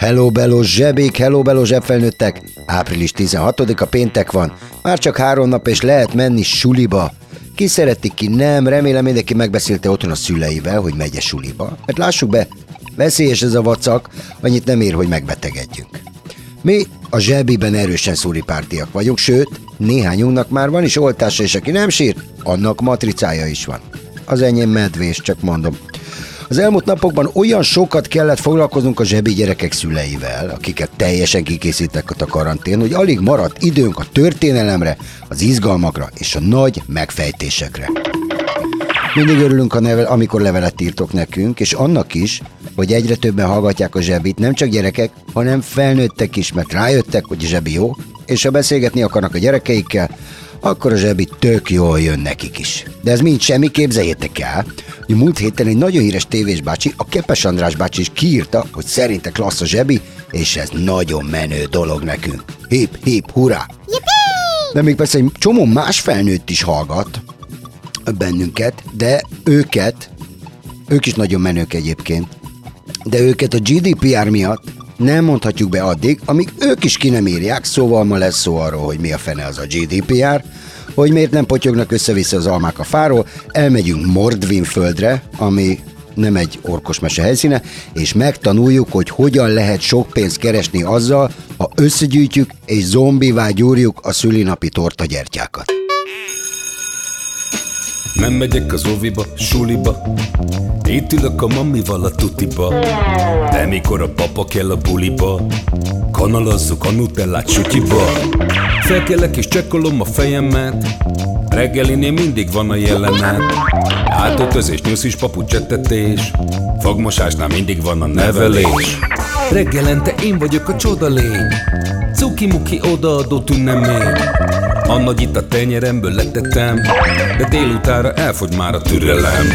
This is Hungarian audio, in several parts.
Hello Bello zsebék, hello Bello zsebfelnőttek! Április 16-a péntek van, már csak három nap és lehet menni suliba. Ki szeretik, ki nem, remélem mindenki megbeszélte otthon a szüleivel, hogy megy -e suliba. Mert lássuk be, veszélyes ez a vacak, annyit nem ér, hogy megbetegedjünk. Mi a zsebiben erősen szúripártiak vagyunk, sőt, néhányunknak már van is oltása, és aki nem sírt, annak matricája is van. Az enyém medvés, csak mondom. Az elmúlt napokban olyan sokat kellett foglalkoznunk a zsebi gyerekek szüleivel, akiket teljesen kikészítettek a karantén, hogy alig maradt időnk a történelemre, az izgalmakra és a nagy megfejtésekre. Mindig örülünk, a nevel, amikor levelet írtok nekünk, és annak is, hogy egyre többen hallgatják a zsebit, nem csak gyerekek, hanem felnőttek is, mert rájöttek, hogy a zsebi jó, és ha beszélgetni akarnak a gyerekeikkel, akkor a zsebi tök jól jön nekik is. De ez mind semmi, képzeljétek el, hogy múlt héten egy nagyon híres tévés bácsi, a Kepes András bácsi is kiírta, hogy szerinte klassz a zsebi, és ez nagyon menő dolog nekünk. Hip, hip, hurrá! De még persze egy csomó más felnőtt is hallgat bennünket, de őket, ők is nagyon menők egyébként, de őket a GDPR miatt nem mondhatjuk be addig, amíg ők is ki nem írják, szóval ma lesz szó arról, hogy mi a fene az a GDPR, hogy miért nem potyognak össze-vissza az almák a fáról, elmegyünk Mordvin földre, ami nem egy orkos mese helyszíne, és megtanuljuk, hogy hogyan lehet sok pénzt keresni azzal, ha összegyűjtjük és zombivá gyúrjuk a szülinapi tortagyertyákat. Nem megyek az óviba, suliba. Itt ülök a mamival a tutiba. De mikor a papa kell a buliba Kanalazzuk a nutellát sütyiba. Felkelek és csekkolom a fejemet. Reggelinél mindig van a jelenet. Átöltözés, nyuszis, papucsettetés Fogmosásnál mindig van a nevelés. Reggelente én vagyok a csoda lény. Cuki-muki odaadó tünemény a nagy itt a tenyeremből letettem De délutára elfogy már a türelem.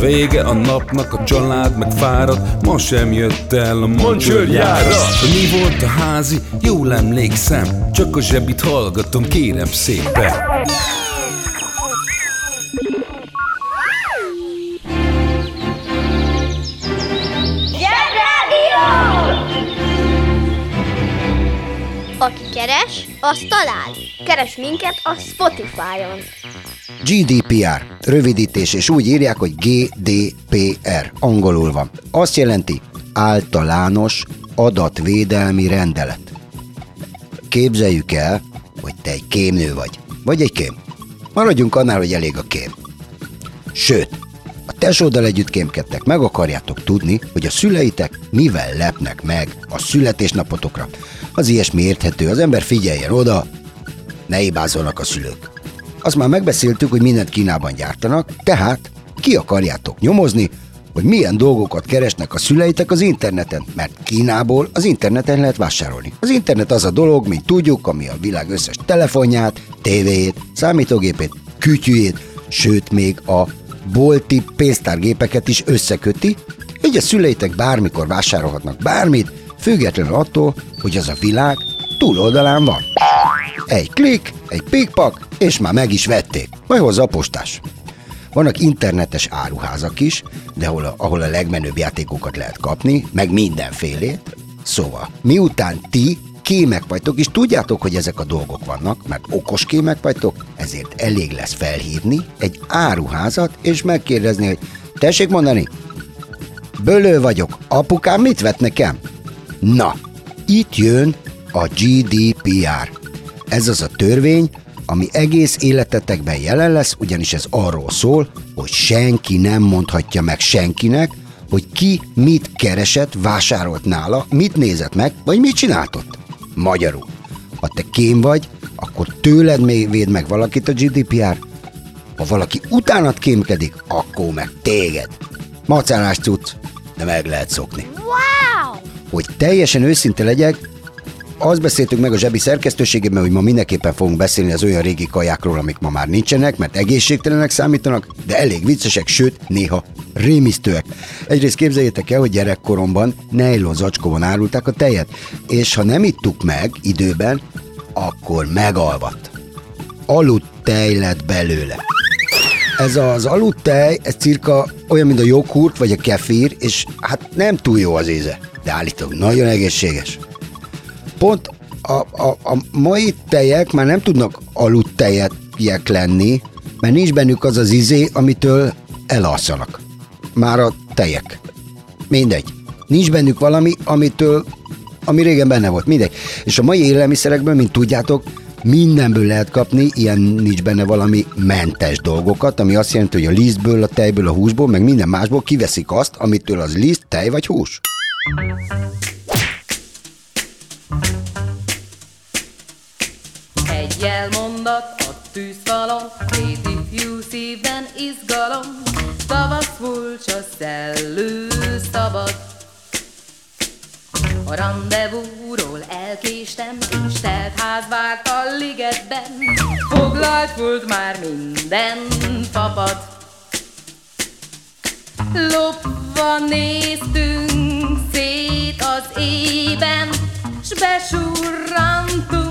Vége a napnak, a család meg fárad Ma sem jött el a mancsőrjára mi volt a házi, jól emlékszem Csak a zsebit hallgatom, kérem szépen. Zsebrádió! Aki keres, az talál. Keres minket a Spotify-on. GDPR, rövidítés, és úgy írják, hogy GDPR, angolul van. Azt jelenti általános adatvédelmi rendelet. Képzeljük el, hogy te egy kémnő vagy, vagy egy kém. Maradjunk annál, hogy elég a kém. Sőt, tesóddal együtt kémkedtek, meg akarjátok tudni, hogy a szüleitek mivel lepnek meg a születésnapotokra. Az ilyesmi érthető, az ember figyeljen oda, ne hibázolnak a szülők. Azt már megbeszéltük, hogy mindent Kínában gyártanak, tehát ki akarjátok nyomozni, hogy milyen dolgokat keresnek a szüleitek az interneten, mert Kínából az interneten lehet vásárolni. Az internet az a dolog, mint tudjuk, ami a világ összes telefonját, tévéjét, számítógépét, kütyűjét, sőt még a bolti pénztárgépeket is összeköti, így a szüleitek bármikor vásárolhatnak bármit, függetlenül attól, hogy az a világ túloldalán van. Egy klik, egy pikpak, és már meg is vették. Majd hozza a postás. Vannak internetes áruházak is, de ahol a, ahol a legmenőbb játékokat lehet kapni, meg mindenfélét. Szóval, miután ti kémek vagytok, és tudjátok, hogy ezek a dolgok vannak, mert okos kémek vagytok, ezért elég lesz felhívni egy áruházat, és megkérdezni, hogy tessék mondani, bölő vagyok, apukám mit vett nekem? Na, itt jön a GDPR. Ez az a törvény, ami egész életetekben jelen lesz, ugyanis ez arról szól, hogy senki nem mondhatja meg senkinek, hogy ki mit keresett, vásárolt nála, mit nézett meg, vagy mit csináltott. Magyarul, ha te kém vagy, akkor tőled még véd meg valakit a GDPR, ha valaki utánad kémkedik, akkor meg téged. Macálás cucc, de meg lehet szokni. Wow! Hogy teljesen őszinte legyek, azt beszéltük meg a zsebi szerkesztőségében, hogy ma mindenképpen fogunk beszélni az olyan régi kajákról, amik ma már nincsenek, mert egészségtelenek számítanak, de elég viccesek, sőt, néha rémisztőek. Egyrészt képzeljétek el, hogy gyerekkoromban nejlon zacskóban árulták a tejet, és ha nem ittuk meg időben, akkor megalvat. Aludt tej lett belőle. Ez az aludtej, ez cirka olyan, mint a joghurt vagy a kefír, és hát nem túl jó az íze, de állítom, nagyon egészséges. Pont a, a, a mai tejek már nem tudnak aludtejek lenni, mert nincs bennük az az izé, amitől elalszanak. Már a tejek. Mindegy. Nincs bennük valami, amitől, ami régen benne volt. Mindegy. És a mai élelmiszerekből, mint tudjátok, mindenből lehet kapni, ilyen nincs benne valami mentes dolgokat, ami azt jelenti, hogy a lisztből, a tejből, a húsból, meg minden másból kiveszik azt, amitől az liszt, tej vagy hús. Tűzfalon, két ifjú szívben izgalom, tavasz furcsa szellő szabad. A rendezvúról elkéstem, és telt ház várt a ligetben, foglalt volt már minden papad. Lopva néztünk szét az ében, s besurrantunk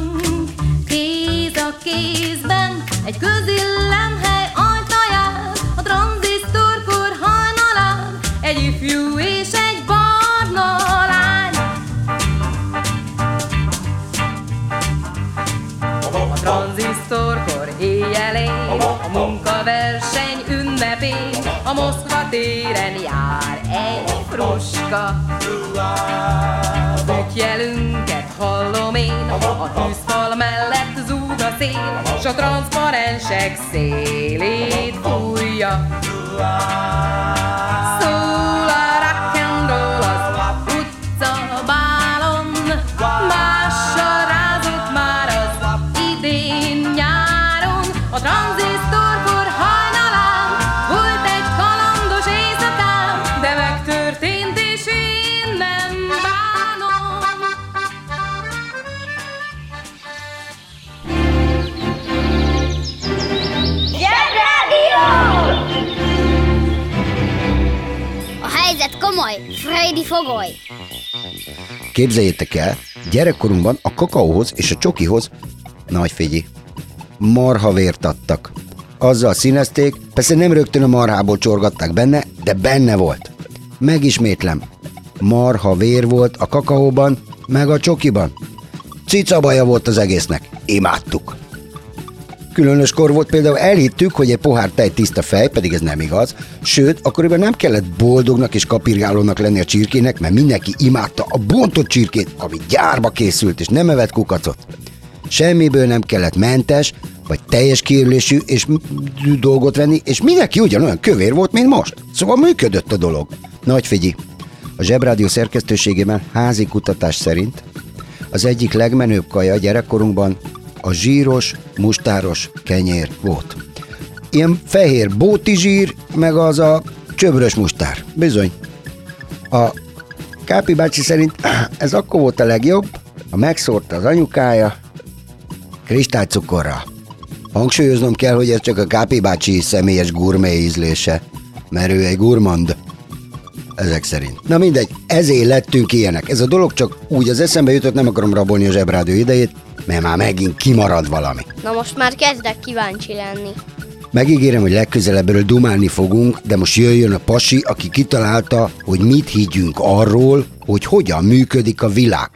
a kézben egy közillemhely ajtaján, a tranzisztorkor hajnalán, egy ifjú és egy barna lány. A tranzisztorkor éjjelén, a munkaverseny ünnepén, a Moszkva téren jár egy fruska. Útjelünket hallom én, a tűzfal mellett szél, s a transzparensek szélét fújja. Freddy fogoly. Képzeljétek el, gyerekkorunkban a kakaóhoz és a csokihoz, nagy figyi, marha vért adtak. Azzal színezték, persze nem rögtön a marhából csorgatták benne, de benne volt. Megismétlem, marha vér volt a kakaóban, meg a csokiban. Cica baja volt az egésznek, imádtuk. Különös kor volt például elhittük, hogy egy pohár tej tiszta fej, pedig ez nem igaz. Sőt, akkoriban nem kellett boldognak és kapirgálónak lenni a csirkének, mert mindenki imádta a bontott csirkét, ami gyárba készült és nem evett kukacot. Semmiből nem kellett mentes, vagy teljes kiérülésű és dolgot venni, és mindenki ugyanolyan kövér volt, mint most. Szóval működött a dolog. Nagy figyi, a Zsebrádió szerkesztőségében házi kutatás szerint az egyik legmenőbb kaja gyerekkorunkban a zsíros, mustáros kenyér volt. Ilyen fehér bóti zsír, meg az a csöbrös mustár. Bizony. A Kápi bácsi szerint ez akkor volt a legjobb, ha megszórta az anyukája kristálycukorral. Hangsúlyoznom kell, hogy ez csak a Kápi bácsi személyes gurmé ízlése, mert ő egy gurmand. Ezek szerint. Na mindegy, ezért lettünk ilyenek. Ez a dolog csak úgy az eszembe jutott, nem akarom rabolni a zsebrádió idejét, mert már megint kimarad valami. Na most már kezdek kíváncsi lenni. Megígérem, hogy legközelebb erről dumálni fogunk, de most jöjjön a pasi, aki kitalálta, hogy mit higgyünk arról, hogy hogyan működik a világ.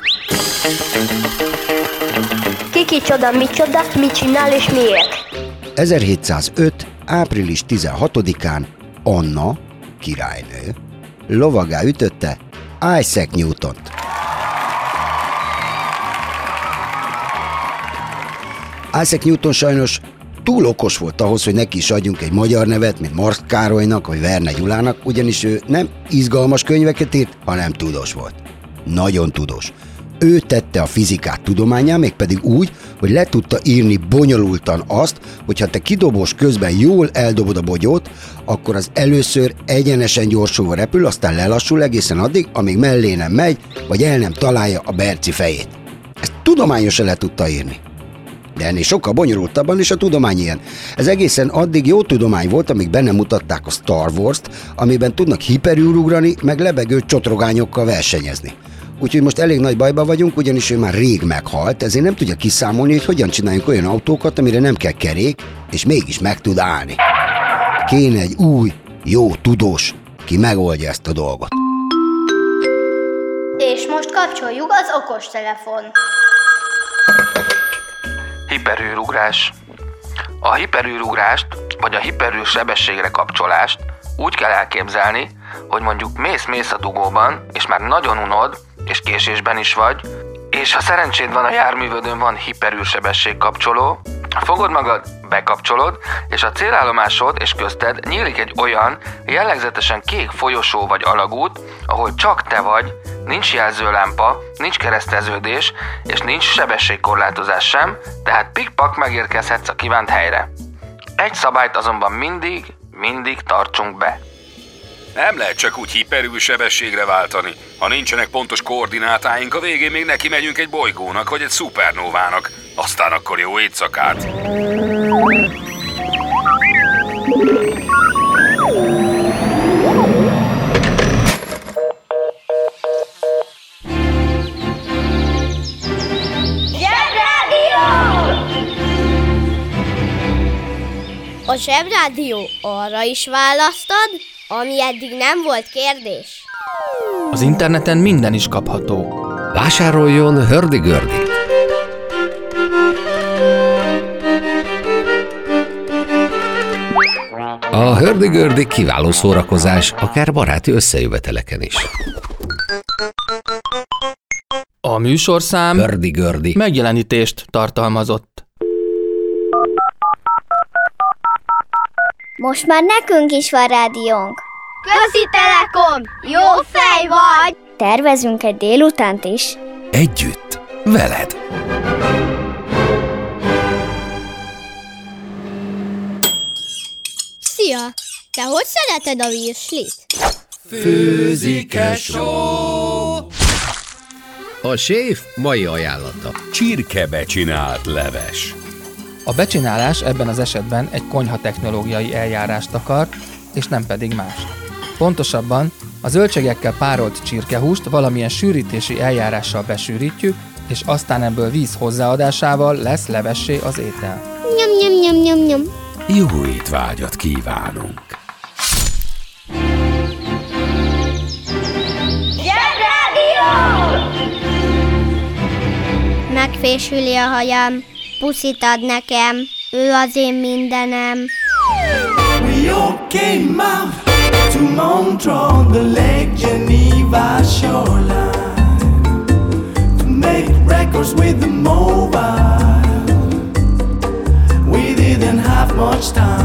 Kiki csoda, micsoda, mit csinál és miért? 1705. április 16-án Anna, királynő, lovagá ütötte Isaac Newtont. Isaac Newton sajnos túl okos volt ahhoz, hogy neki is adjunk egy magyar nevet, mint Mark Károlynak vagy Verne Gyulának, ugyanis ő nem izgalmas könyveket írt, hanem tudós volt. Nagyon tudós. Ő tette a fizikát tudományá, mégpedig úgy, hogy le tudta írni bonyolultan azt, hogy ha te kidobós közben jól eldobod a bogyót, akkor az először egyenesen gyorsulva repül, aztán lelassul egészen addig, amíg mellé nem megy, vagy el nem találja a berci fejét. Ezt tudományosan le tudta írni. De ennél sokkal bonyolultabban is a tudomány ilyen. Ez egészen addig jó tudomány volt, amíg benne mutatták a Star Wars-t, amiben tudnak hiperűrugrani, meg lebegő csotrogányokkal versenyezni. Úgyhogy most elég nagy bajba vagyunk, ugyanis ő már rég meghalt, ezért nem tudja kiszámolni, hogy hogyan csináljunk olyan autókat, amire nem kell kerék, és mégis meg tud állni. Kéne egy új, jó tudós, ki megoldja ezt a dolgot. És most kapcsoljuk az okostelefon. Hiperűrugrás. A hiperűrugrást, vagy a hiperűr sebességre kapcsolást úgy kell elképzelni, hogy mondjuk mész-mész a dugóban, és már nagyon unod, és késésben is vagy, és ha szerencséd van a járművödön van hiperűrsebesség kapcsoló, fogod magad, bekapcsolod, és a célállomásod és közted nyílik egy olyan jellegzetesen kék folyosó vagy alagút, ahol csak te vagy, nincs jelzőlámpa, nincs kereszteződés, és nincs sebességkorlátozás sem, tehát pikpak megérkezhetsz a kívánt helyre. Egy szabályt azonban mindig, mindig tartsunk be. Nem lehet csak úgy hiperül sebességre váltani. Ha nincsenek pontos koordinátáink, a végén még neki megyünk egy bolygónak vagy egy szupernóvának. Aztán akkor jó éjszakát! A zsebrádió arra is választad, ami eddig nem volt kérdés. Az interneten minden is kapható. Vásároljon hördi-gördi! A hördi-gördi kiváló szórakozás, akár baráti összejöveteleken is. A műsorszám Hördi-gördi. megjelenítést tartalmazott. Most már nekünk is van rádiónk. Közi Telekom! Jó fej vagy! Tervezünk egy délutánt is. Együtt, veled. Szia! Te hogy szereted a virslit? A séf mai ajánlata. Csirkebe csinált leves. A becsinálás ebben az esetben egy konyha technológiai eljárást akar, és nem pedig más. Pontosabban a zöldségekkel párolt csirkehúst valamilyen sűrítési eljárással besűrítjük, és aztán ebből víz hozzáadásával lesz levessé az étel. Nyom, nyom, nyom, nyom, nyom. Jó étvágyat kívánunk! Megfésüli a hajam, puszit ad nekem, ő az én mindenem. We all came out to Montreux, the Lake Geneva shoreline, to make records with the mobile. We didn't have much time.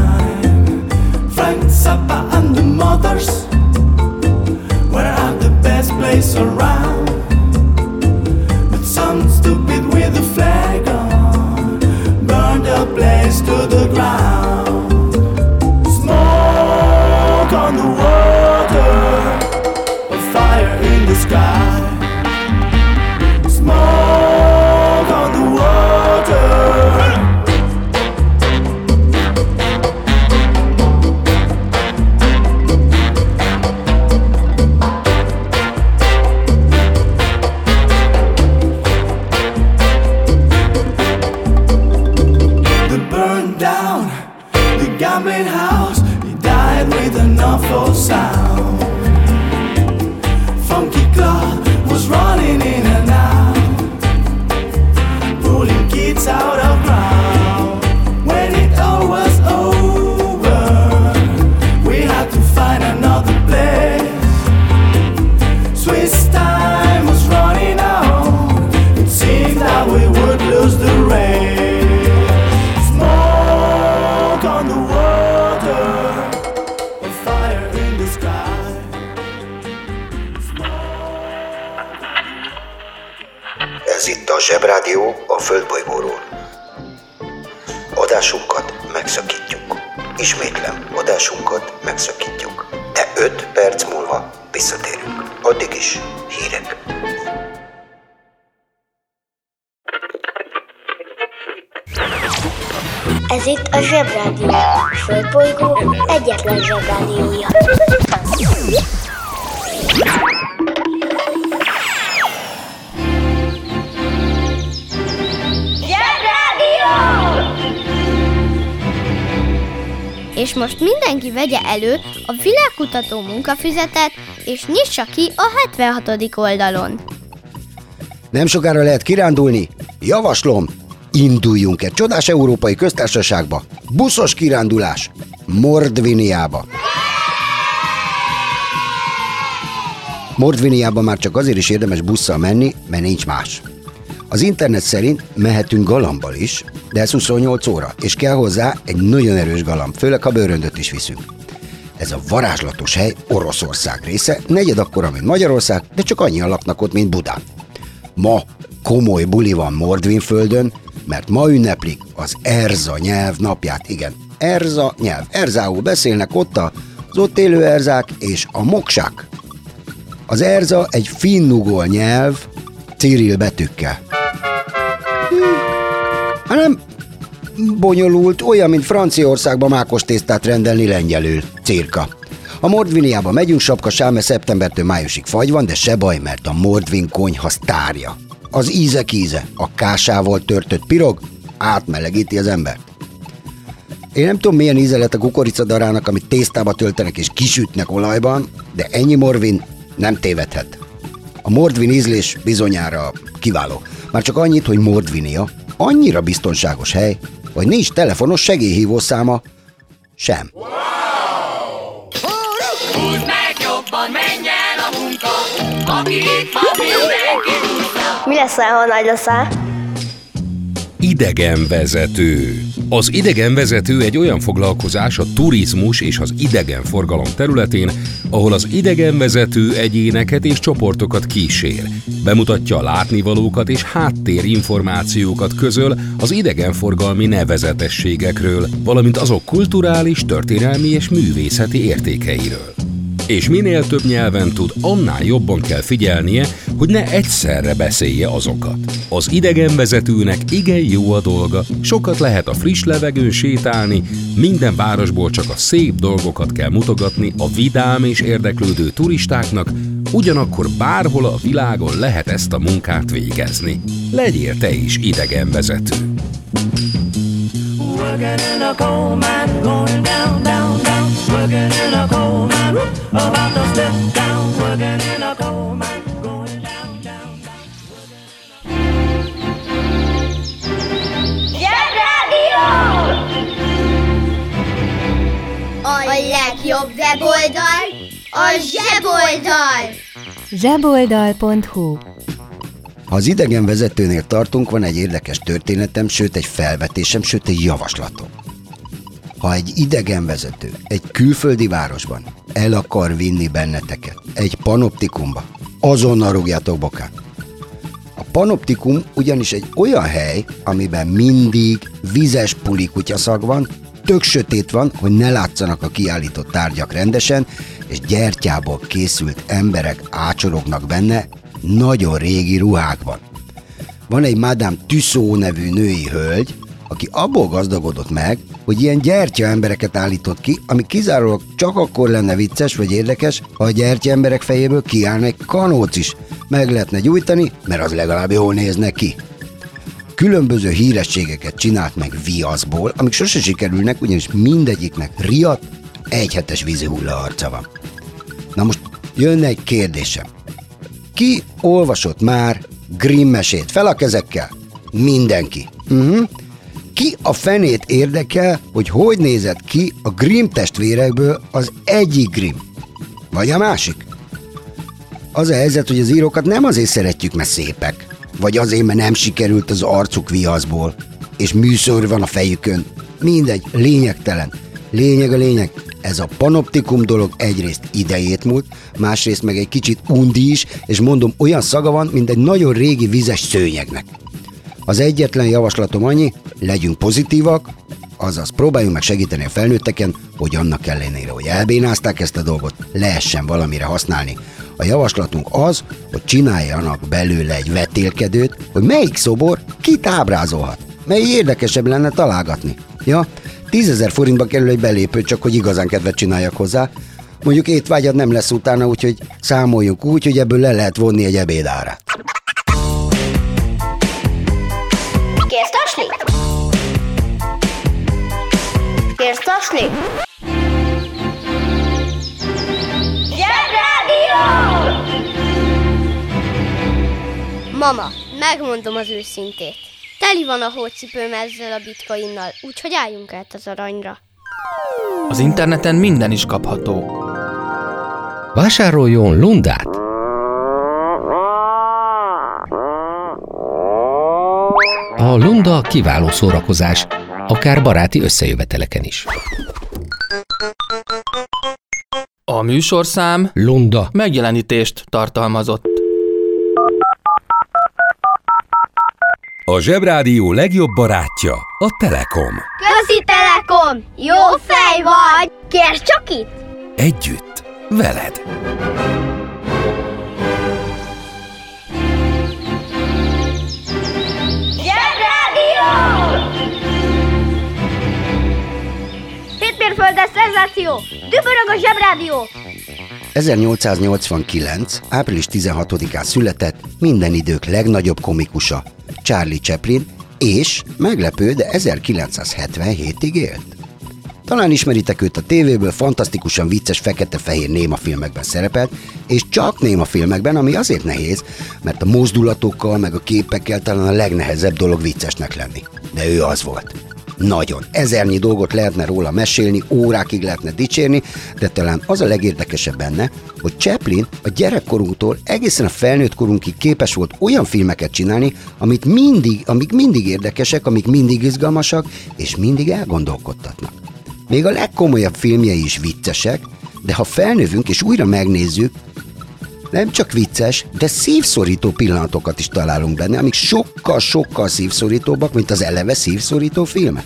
Burned down, the gambling house. He died with an awful sound. Funky Claw was running in and out, pulling kids out megszakítjuk. Ismétlem, adásunkat megszakítjuk, de 5 perc múlva visszatérünk. Addig is hírek. Ez itt a Zsebrádió. Földbolygó egyetlen Zsebrádiója. És most mindenki vegye elő a világkutató munkafüzetet, és nyissa ki a 76. oldalon. Nem sokára lehet kirándulni? Javaslom, induljunk egy csodás európai köztársaságba. Buszos kirándulás. Mordviniába. Mordviniába már csak azért is érdemes busszal menni, mert nincs más. Az internet szerint mehetünk galambal is, de ez 28 óra, és kell hozzá egy nagyon erős galamb, főleg ha bőröndöt is viszünk. Ez a varázslatos hely Oroszország része, negyed akkora, mint Magyarország, de csak annyian laknak ott, mint Budán. Ma komoly buli van Mordvin földön, mert ma ünneplik az Erza nyelv napját. Igen, Erza nyelv. Erzául beszélnek ott az ott élő erzák és a moksák. Az Erza egy finnugol nyelv, Cyril betűkkel. Hanem bonyolult, olyan, mint Franciaországban mákos tésztát rendelni lengyelül. Cirka. A Mordviniába megyünk, sapka mert szeptembertől májusig fagy van, de se baj, mert a Mordvin konyha sztárja. Az ízek íze, a kásával törtött pirog átmelegíti az embert. Én nem tudom, milyen íze lett a kukoricadarának, amit tésztába töltenek és kisütnek olajban, de ennyi morvin nem tévedhet. A mordvin ízlés bizonyára kiváló. Már csak annyit, hogy Mordvinia annyira biztonságos hely, hogy nincs telefonos segélyhívó száma sem. Húzd meg jobban, menjen a munka, aki itt van, mindenki húzza. Mi lesz, ha nagy leszel? Idegenvezető. Az idegenvezető egy olyan foglalkozás a turizmus és az idegenforgalom területén, ahol az idegenvezető egyéneket és csoportokat kísér. Bemutatja a látnivalókat és háttérinformációkat közöl az idegenforgalmi nevezetességekről, valamint azok kulturális, történelmi és művészeti értékeiről. És minél több nyelven tud, annál jobban kell figyelnie, hogy ne egyszerre beszélje azokat. Az idegenvezetőnek igen jó a dolga, sokat lehet a friss levegőn sétálni, minden városból csak a szép dolgokat kell mutogatni a vidám és érdeklődő turistáknak, ugyanakkor bárhol a világon lehet ezt a munkát végezni. Legyél te is idegenvezető. Working in a coal mine, going down, down, down. Working in a coal mine, whoop, about to step down. Working in a coal mine, going down, down, down. A legjobb weboldal a zseboldal! zseboldal.hu Ha az idegenvezetőnél tartunk, van egy érdekes történetem, sőt egy felvetésem, sőt egy javaslatom. Ha egy idegenvezető egy külföldi városban el akar vinni benneteket egy panoptikumba, azonnal rúgjátok bokát. A panoptikum ugyanis egy olyan hely, amiben mindig vizes puli kutyaszag van, tök sötét van, hogy ne látszanak a kiállított tárgyak rendesen, és gyertyából készült emberek ácsorognak benne, nagyon régi ruhákban. Van egy Madame Tussaud nevű női hölgy, aki abból gazdagodott meg, hogy ilyen gyertya embereket állított ki, ami kizárólag csak akkor lenne vicces vagy érdekes, ha a gyertya emberek fejéből kiállna egy kanóc is. Meg lehetne gyújtani, mert az legalább jól nézne ki. Különböző hírességeket csinált meg viaszból, amik sose sikerülnek, ugyanis mindegyiknek riadt, egyhetes vízi hulla arca van. Na most jönne egy kérdésem. Ki olvasott már Grimm mesét? Fel a kezekkel. Mindenki. Uh-huh. Ki a fenét érdekel, hogy hogy nézett ki a Grimm testvérekből az egyik Grimm? Vagy a másik? Az a helyzet, hogy az írókat nem azért szeretjük, mert szépek, vagy azért, mert nem sikerült az arcuk viaszból, és műszor van a fejükön. Mindegy, lényegtelen. Lényeg a lényeg, ez a panoptikum dolog egyrészt idejét múlt, másrészt meg egy kicsit undi is, és mondom, olyan szaga van, mint egy nagyon régi vizes szőnyegnek. Az egyetlen javaslatom annyi, legyünk pozitívak, azaz próbáljunk meg segíteni a felnőtteken, hogy annak ellenére, hogy elbénázták ezt a dolgot, lehessen valamire használni. A javaslatunk az, hogy csináljanak belőle egy vetélkedőt, hogy melyik szobor kit ábrázolhat. Mely érdekesebb lenne találgatni. Ja, 10 ezer forintba kerül egy belépő, csak hogy igazán kedvet csináljak hozzá. Mondjuk étvágyad nem lesz utána, úgyhogy számoljunk úgy, hogy ebből le lehet vonni egy ebédárát. Kérsz taslit? Zsebrádió! Mama, megmondom az őszintét. Teli van a hócipőm ezzel a bitcoinnal, úgyhogy álljunk át az aranyra. Az interneten minden is kapható. Vásároljon Lundát! A Lunda kiváló szórakozás, akár baráti összejöveteleken is. A műsorszám Lunda. megjelenítést tartalmazott. A Zsebrádió legjobb barátja a Telekom. Közi Telekom! Jó fej vagy! Kérsz csak itt? Együtt, veled. Hétmérföldes szenzáció! Dübörög a Zsebrádió! 1889. április 16-án született minden idők legnagyobb komikusa, Charlie Chaplin, és meglepő, de 1977-ig élt. Talán ismeritek őt a tévéből, fantasztikusan vicces fekete-fehér néma filmekben szerepelt, és csak néma filmekben, ami azért nehéz, mert a mozdulatokkal meg a képekkel talán a legnehezebb dolog viccesnek lenni. De ő az volt. Nagyon. Ezernyi dolgot lehetne róla mesélni, órákig lehetne dicsérni, de talán az a legérdekesebb benne, hogy Chaplin a gyerekkorunktól egészen a felnőtt korunkig képes volt olyan filmeket csinálni, amit mindig, amik mindig érdekesek, amik mindig izgalmasak, és mindig elgondolkodtatnak. Még a legkomolyabb filmjei is viccesek, de ha felnövünk és újra megnézzük, nem csak vicces, de szívszorító pillanatokat is találunk benne, amik sokkal-sokkal szívszorítóbbak, mint az eleve szívszorító filmek.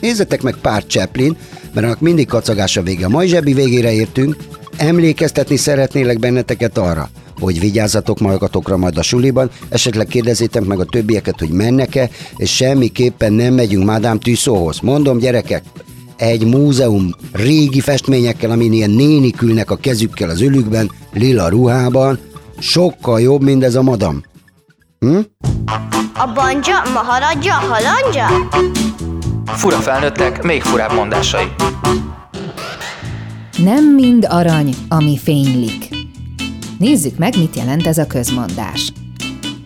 Nézzetek meg pár Chaplin, mert annak mindig kacagás a vége. A mai zsebi végére értünk, emlékeztetni szeretnélek benneteket arra, hogy vigyázzatok magatokra majd a suliban, esetleg kérdezzétek meg a többieket, hogy mennek-e, és semmiképpen nem megyünk Madame Tussaudshoz. Mondom, gyerekek, egy múzeum régi festményekkel, amin ilyen nénik ülnek a kezükkel az ölükben, lila ruhában, sokkal jobb, mint ez a madam. Hm? A banja, maharadja, halandja? Fura felnőttek, még furább mondásai. Nem mind arany, ami fénylik. Nézzük meg, mit jelent ez a közmondás.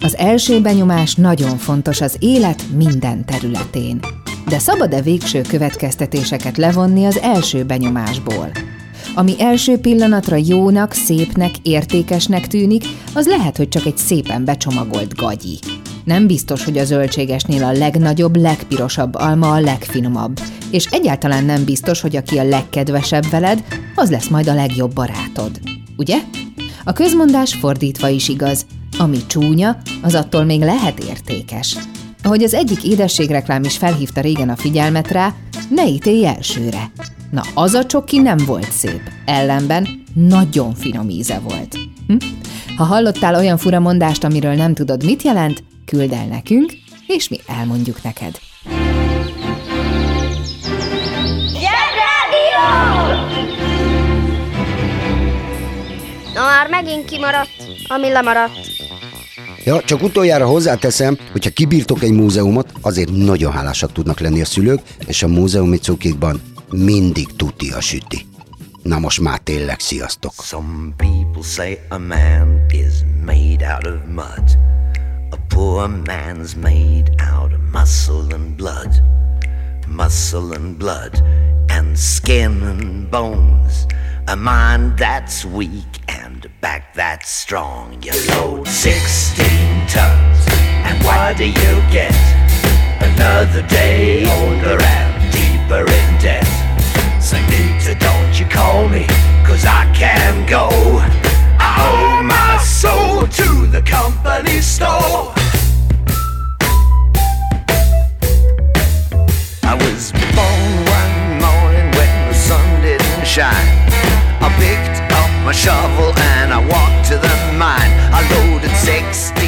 Az első benyomás nagyon fontos az élet minden területén. De szabad-e végső következtetéseket levonni az első benyomásból? Ami első pillanatra jónak, szépnek, értékesnek tűnik, az lehet, hogy csak egy szépen becsomagolt gagyi. Nem biztos, hogy a zöldségesnél a legnagyobb, legpirosabb alma a legfinomabb, és egyáltalán nem biztos, hogy aki a legkedvesebb veled, az lesz majd a legjobb barátod. Ugye? A közmondás fordítva is igaz. Ami csúnya, az attól még lehet értékes. Ahogy az egyik édességreklám is felhívta régen a figyelmet rá, ne ítélj elsőre. Na, az a csoki nem volt szép, ellenben nagyon finom íze volt. Hm? Ha hallottál olyan fura mondást, amiről nem tudod, mit jelent, küld el nekünk, és mi elmondjuk neked. Zsebrádió! Na már megint kimaradt, ami lemaradt. Ja, csak utoljára hozzáteszem, hogyha kibírtok egy múzeumot, azért nagyon hálásak tudnak lenni a szülők, és a múzeumi cukikban mindig tuti a süti. Na most már tényleg sziasztok! Some people say a man is made out of mud. A poor man's made out of muscle and blood. Muscle and blood and skin and bones. A mind that's weak and a back that's strong. You load 16 tons, and what do you get? Another day older and deeper in debt. Say, Nita, don't you call me, cause I can go. I owe my soul to the company store. I was born one morning when the sun didn't shine. Picked up my shovel and I walked to the mine. I loaded 16